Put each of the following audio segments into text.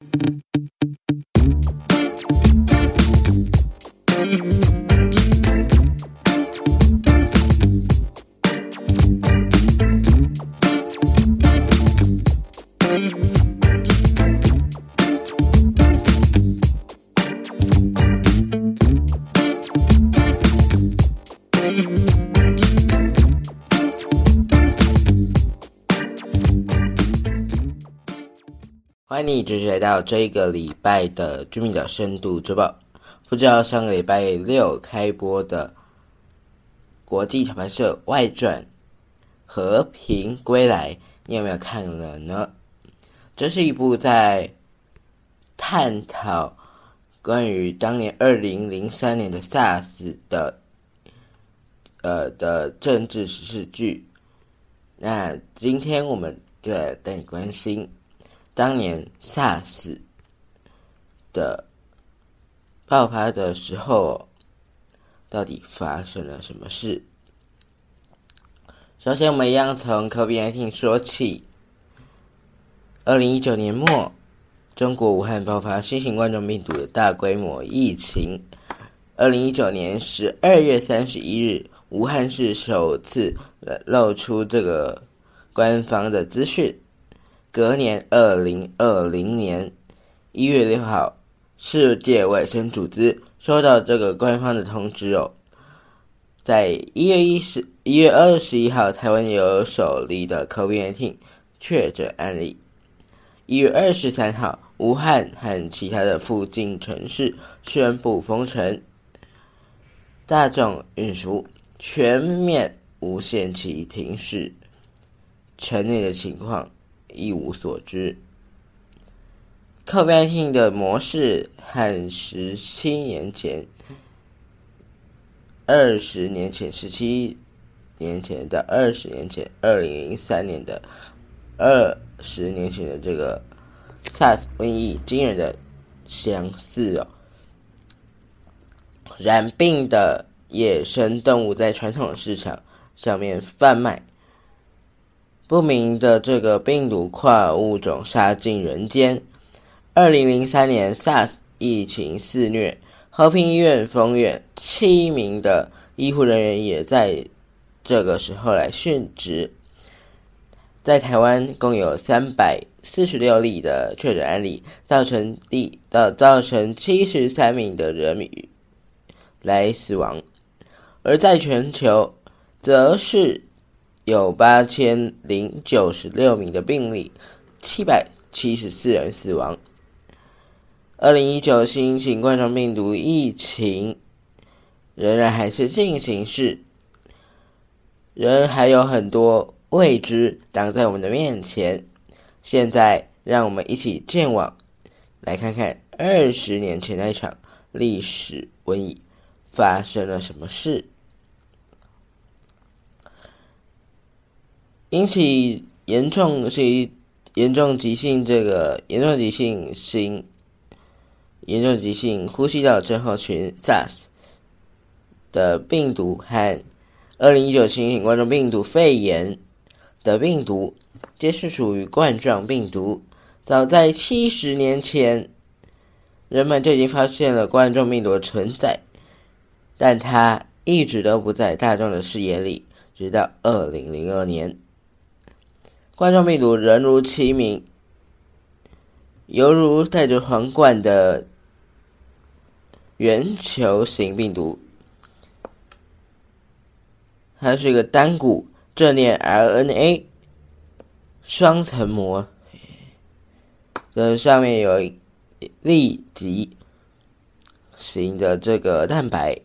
欢继续来到这个礼拜的《居民的深度周报》。不知道上个礼拜六开播的国际挑盘社外传《和平归来》，你有没有看了呢？这是一部在探讨关于当年二零零三年的 SARS 的呃的政治时事剧。那今天我们就来带你关心。当年 SARS 的爆发的时候，到底发生了什么事？首先，我们一样从 COVID-19 说起。二零一九年末，中国武汉爆发新型冠状病毒的大规模疫情。二零一九年十二月三十一日，武汉市首次露出这个官方的资讯。隔年，二零二零年一月六号，世界卫生组织收到这个官方的通知哦，在一月一十一月二十一号，台湾有首例的 COVID-19 确诊案例。一月二十三号，武汉和其他的附近城市宣布封城，大众运输全面无限期停驶，城内的情况。一无所知。客观性的模式和十七年前、二十年前、十七年前的二十年前、二零零三年的二十年前的这个 SARS 瘟疫惊人的相似哦。染病的野生动物在传统市场上面贩卖。不明的这个病毒跨物种杀进人间。二零零三年 SARS 疫情肆虐，和平医院封院，七名的医护人员也在这个时候来殉职。在台湾共有三百四十六例的确诊案例，造成第的造成七十三名的人民来死亡，而在全球则是。有八千零九十六名的病例，七百七十四人死亡。二零一九新型冠状病毒疫情仍然还是进行式，仍还有很多未知挡在我们的面前。现在，让我们一起见往，来看看二十年前那场历史瘟疫发生了什么事。引起严重性严重急性这个严重急性心严重急性呼吸道症候群 SARS 的病毒和二零一九新型冠状病毒肺炎的病毒，皆是属于冠状病毒。早在七十年前，人们就已经发现了冠状病毒的存在，但它一直都不在大众的视野里，直到二零零二年。冠状病毒人如其名，犹如戴着皇冠的圆球形病毒，它是一个单股正链 RNA 双层膜，的上面有立即型的这个蛋白，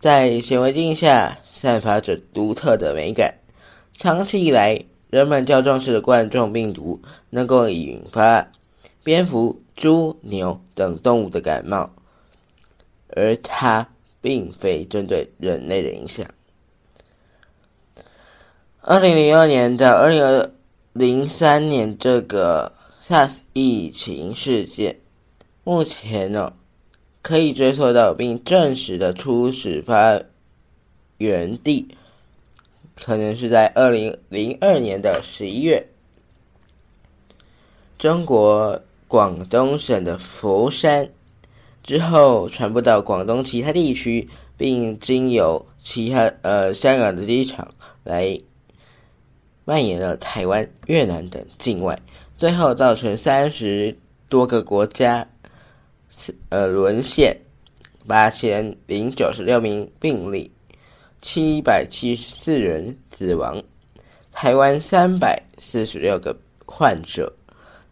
在显微镜下散发着独特的美感，长期以来。人们较重视的冠状病毒能够引发蝙蝠、猪、牛等动物的感冒，而它并非针对人类的影响。二零零二年到二零零三年这个 SARS 疫情事件，目前呢可以追溯到并证实的初始发源地。可能是在二零零二年的十一月，中国广东省的佛山，之后传播到广东其他地区，并经由其他呃香港的机场来蔓延了台湾、越南等境外，最后造成三十多个国家呃沦陷，八千零九十六名病例，七百七十四人死亡，台湾三百四十六个患者。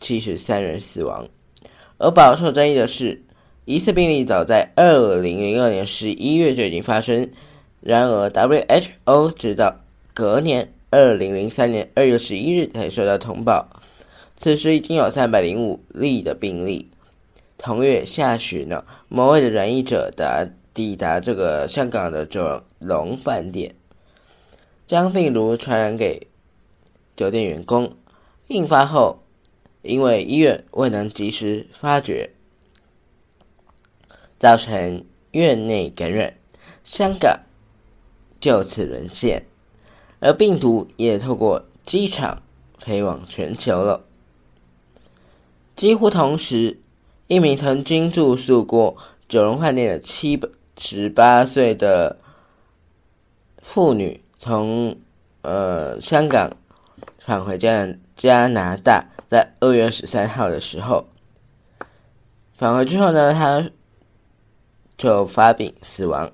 七十三人死亡，而饱受争议的是，疑似病例早在二零零二年十一月就已经发生。然而，WHO 直到隔年二零零三年二月十一日才收到通报，此时已经有三百零五例的病例。同月下旬呢，某位的染疫者达抵达这个香港的九龙饭店，将病毒传染给酒店员工，印发后。因为医院未能及时发觉，造成院内感染，香港就此沦陷，而病毒也透过机场飞往全球了。几乎同时，一名曾经住宿过九龙饭店的七十八岁的妇女，从呃香港返回加加拿大。在二月十三号的时候返回之后呢，他就发病死亡。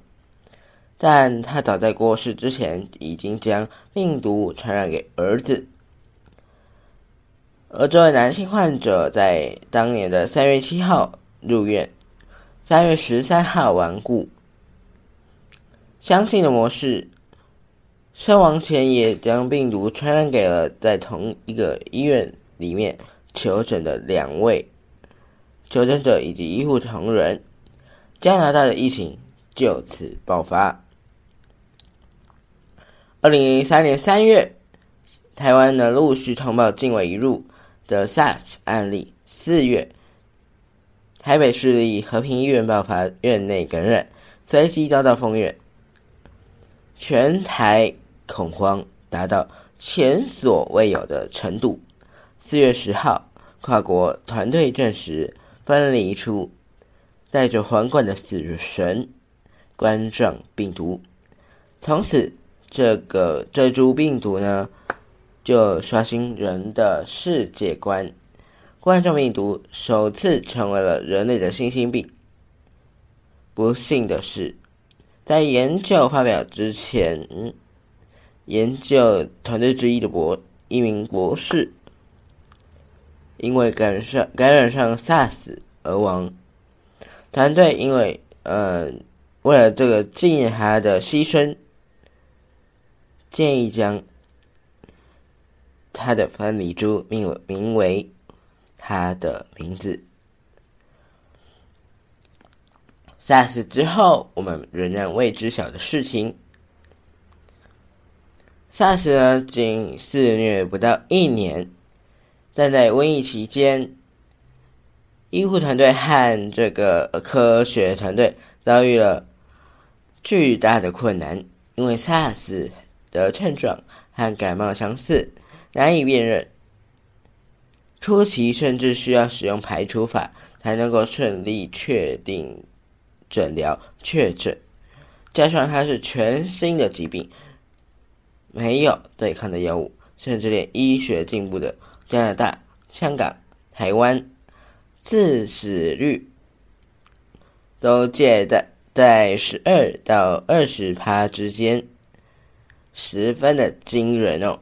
但他早在过世之前，已经将病毒传染给儿子。而这位男性患者在当年的三月七号入院，三月十三号亡故。相信的模式，身亡前也将病毒传染给了在同一个医院。里面求诊的两位求诊者以及医护同仁，加拿大的疫情就此爆发。二零零三年三月，台湾呢陆续通报境外移入的 SARS 案例。四月，台北市立和平医院爆发院内感染，随即遭到封院，全台恐慌达到前所未有的程度。四月十号，跨国团队证实分离出带着皇冠的死神冠状病毒。从此，这个这株病毒呢，就刷新人的世界观。冠状病毒首次成为了人类的新兴病。不幸的是，在研究发表之前，研究团队之一的博一名博士。因为感染上感染上 SARS 而亡，团队因为呃为了这个纪念他的牺牲，建议将他的分离珠命名为他的名字。SARS 之后，我们仍然未知晓的事情。SARS 呢，仅肆虐不到一年。但在瘟疫期间，医护团队和这个科学团队遭遇了巨大的困难，因为 SARS 的症状和感冒相似，难以辨认。初期甚至需要使用排除法才能够顺利确定诊疗确诊。加上它是全新的疾病，没有对抗的药物，甚至连医学进步的。加拿大、香港、台湾，致死率都介在在十二到二十趴之间，十分的惊人哦。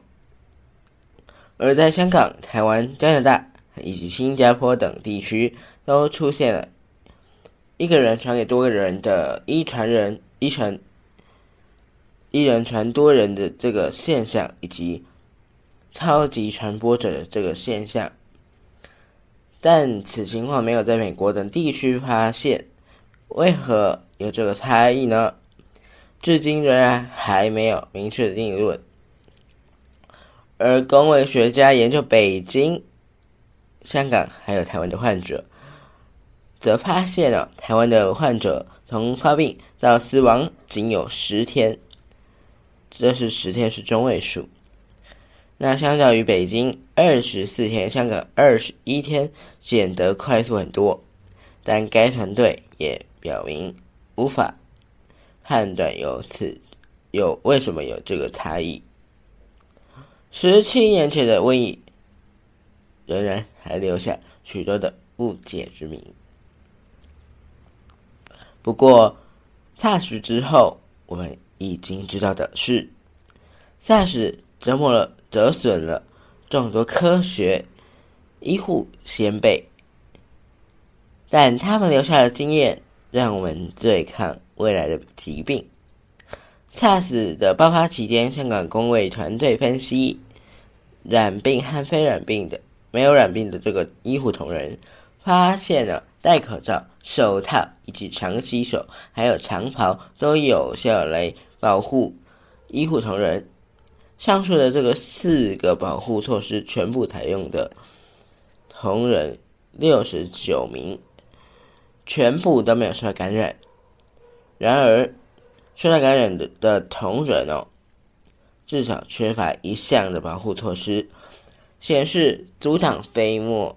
而在香港、台湾、加拿大以及新加坡等地区，都出现了一个人传给多个人的一传人、一传一人传多人的这个现象，以及。超级传播者的这个现象，但此情况没有在美国等地区发现，为何有这个差异呢？至今仍然还没有明确的定论。而公卫学家研究北京、香港还有台湾的患者，则发现了台湾的患者从发病到死亡仅有十天，这是十天是中位数。那相较于北京二十四天，香港二十一天显得快速很多。但该团队也表明无法判断有此有为什么有这个差异。十七年前的瘟疫仍然还留下许多的不解之谜。不过，SARS 之后，我们已经知道的是，SARS 折磨了。折损了众多科学医护先辈，但他们留下的经验让我们对抗未来的疾病。SARS 的爆发期间，香港工卫团队分析染病和非染病的没有染病的这个医护同仁，发现了戴口罩、手套以及长洗手，还有长袍都有效来保护医护同仁。上述的这个四个保护措施全部采用的同仁六十九名，全部都没有受到感染。然而，受到感染的的同仁哦，至少缺乏一项的保护措施，显示阻挡飞沫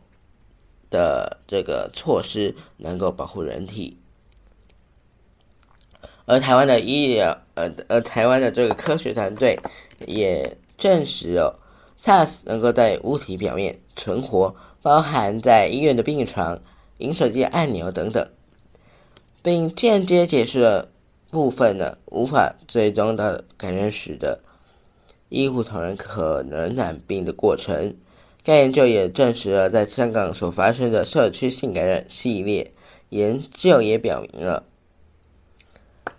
的这个措施能够保护人体。而台湾的医疗，呃，而台湾的这个科学团队也证实了，SARS 能够在物体表面存活，包含在医院的病床、饮水机按钮等等，并间接解释了部分的无法追踪到感染史的医护同仁可能染病的过程。该研究也证实了，在香港所发生的社区性感染系列研究也表明了。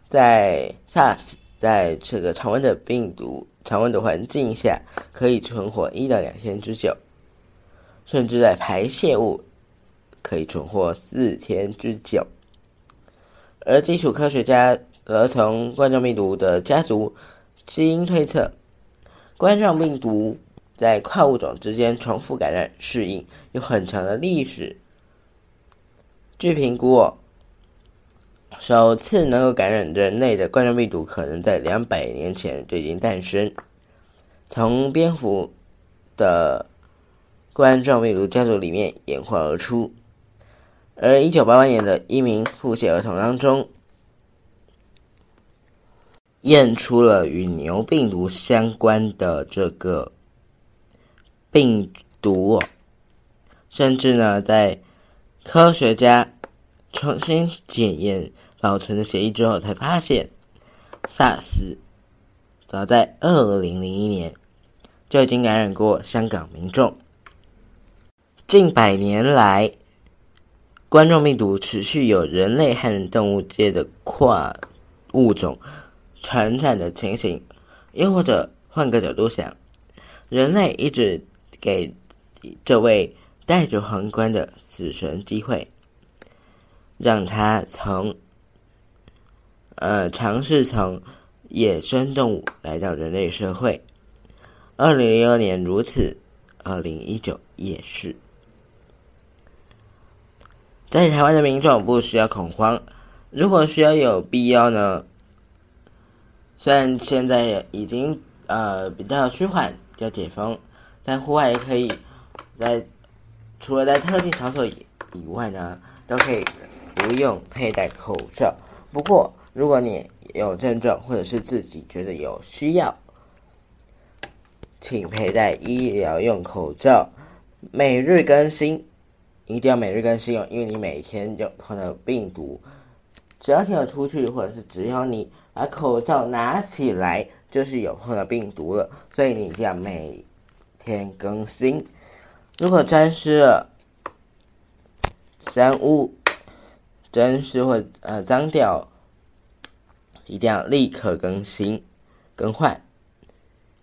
在 SARS 在这个常温的病毒、常温的环境下，可以存活一到两天之久，甚至在排泄物可以存活四天之久。而基础科学家则从冠状病毒的家族基因推测，冠状病毒在跨物种之间重复感染适应有很长的历史。据评估。首次能够感染人类的冠状病毒，可能在两百年前就已经诞生，从蝙蝠的冠状病毒家族里面演化而出。而一九八八年的一名腹泻儿童当中，验出了与牛病毒相关的这个病毒，甚至呢，在科学家重新检验。保存的协议之后，才发现，SARS 早在二零零一年就已经感染过香港民众。近百年来，冠状病毒持续有人类和动物界的跨物种传染的情形。又或者换个角度想，人类一直给这位戴着皇冠的死神机会，让他从。呃，尝试从野生动物来到人类社会。二零零二年如此，二零一九也是。在台湾的民众不需要恐慌，如果需要有必要呢？虽然现在已经呃比较趋缓，比较解封，在户外也可以在除了在特定场所以以外呢，都可以不用佩戴口罩。不过，如果你有症状，或者是自己觉得有需要，请佩戴医疗用口罩，每日更新，一定要每日更新哦，因为你每天有碰到病毒，只要你有出去，或者是只要你把口罩拿起来，就是有碰到病毒了，所以你一定要每天更新。如果沾湿了、沾污、沾湿或呃脏掉。一定要立刻更新、更换，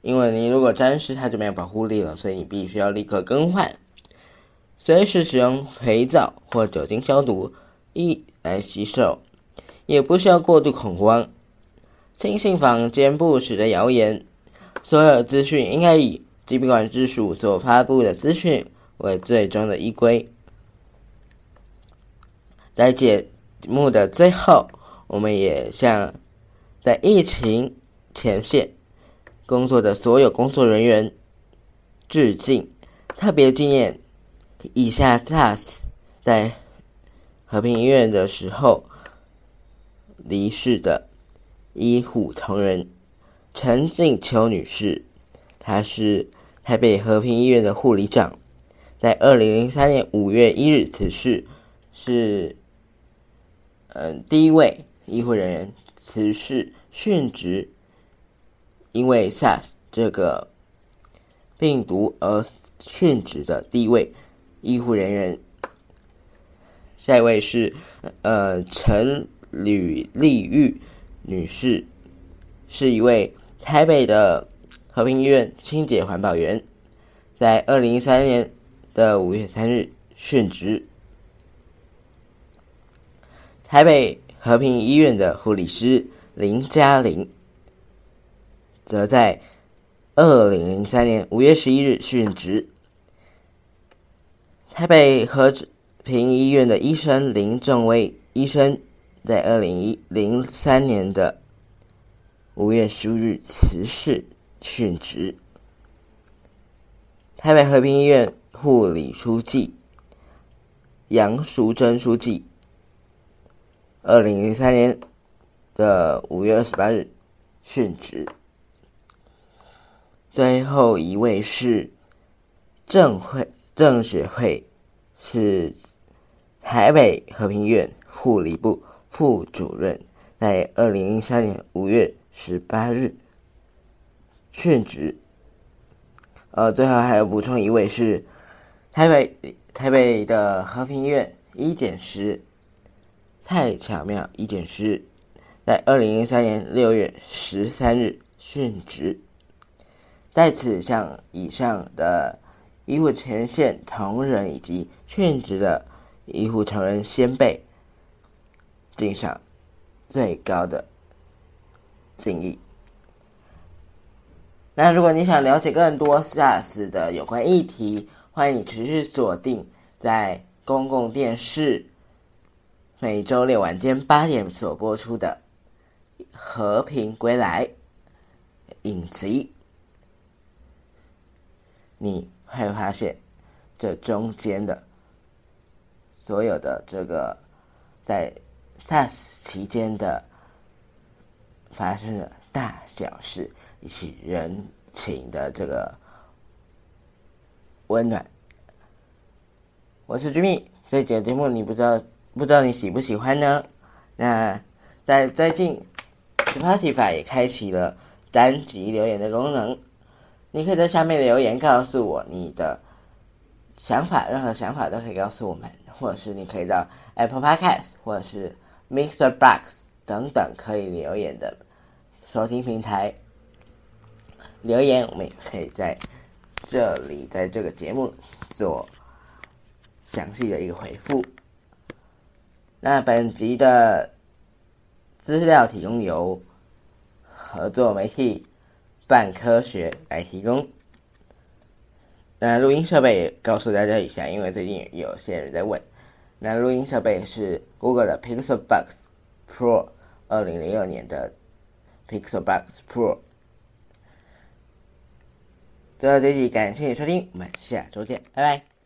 因为你如果沾湿，它就没有保护力了，所以你必须要立刻更换。随时使用肥皂或酒精消毒液来洗手，也不需要过度恐慌。轻信坊间不实的谣言，所有资讯应该以疾病管制署所发布的资讯为最终的依归。在节目的最后，我们也向。在疫情前线工作的所有工作人员，致敬，特别纪念以下 SARS 在和平医院的时候离世的医护同仁陈静秋女士，她是台北和平医院的护理长，在二零零三年五月一日辞世，是嗯第一位医护人员辞世殉职，因为 SARS 这个病毒而殉职的第一位医护人员。下一位是呃陈吕丽玉女士，是一位台北的和平医院清洁环保员，在二零一三年的五月三日殉职。台北和平医院的护理师林嘉玲，则在二零零三年五月十一日殉职。台北和平医院的医生林正威医生，在二零一零三年的五月十五日辞世殉职。台北和平医院护理书记杨淑珍书记，二零零三年的五月二十八日殉职。最后一位是郑会郑雪慧，是。台北和平医院护理部副主任，在二零零三年五月十八日殉职。呃，最后还要补充一位是台北台北的和平医院医检师蔡巧妙医检师，在二零零三年六月十三日殉职。在此向以上的医护前线同仁以及殉职的。医护同仁先辈敬上最高的敬意。那如果你想了解更多 SARS 的有关议题，欢迎你持续锁定在公共电视每周六晚间八点所播出的《和平归来》影集，你会发现这中间的。所有的这个在 SARS 期间的发生的大小事，一起人情的这个温暖。我是 Jimmy，这节节目你不知道不知道你喜不喜欢呢？那在最近 Spotify 也开启了单集留言的功能，你可以在下面留言告诉我你的想法，任何想法都可以告诉我们。或者是你可以到 Apple Podcast 或者是 Mixer Box 等等可以留言的收听平台留言，我们也可以在这里在这个节目做详细的一个回复。那本集的资料提供由合作媒体半科学来提供。那录音设备告诉大家一下，因为最近有些人在问。那录音设备是 Google 的 Pixel Buds Pro，二零零二年的 Pixel Buds Pro。最后这里感谢收听，我们下周见，拜拜。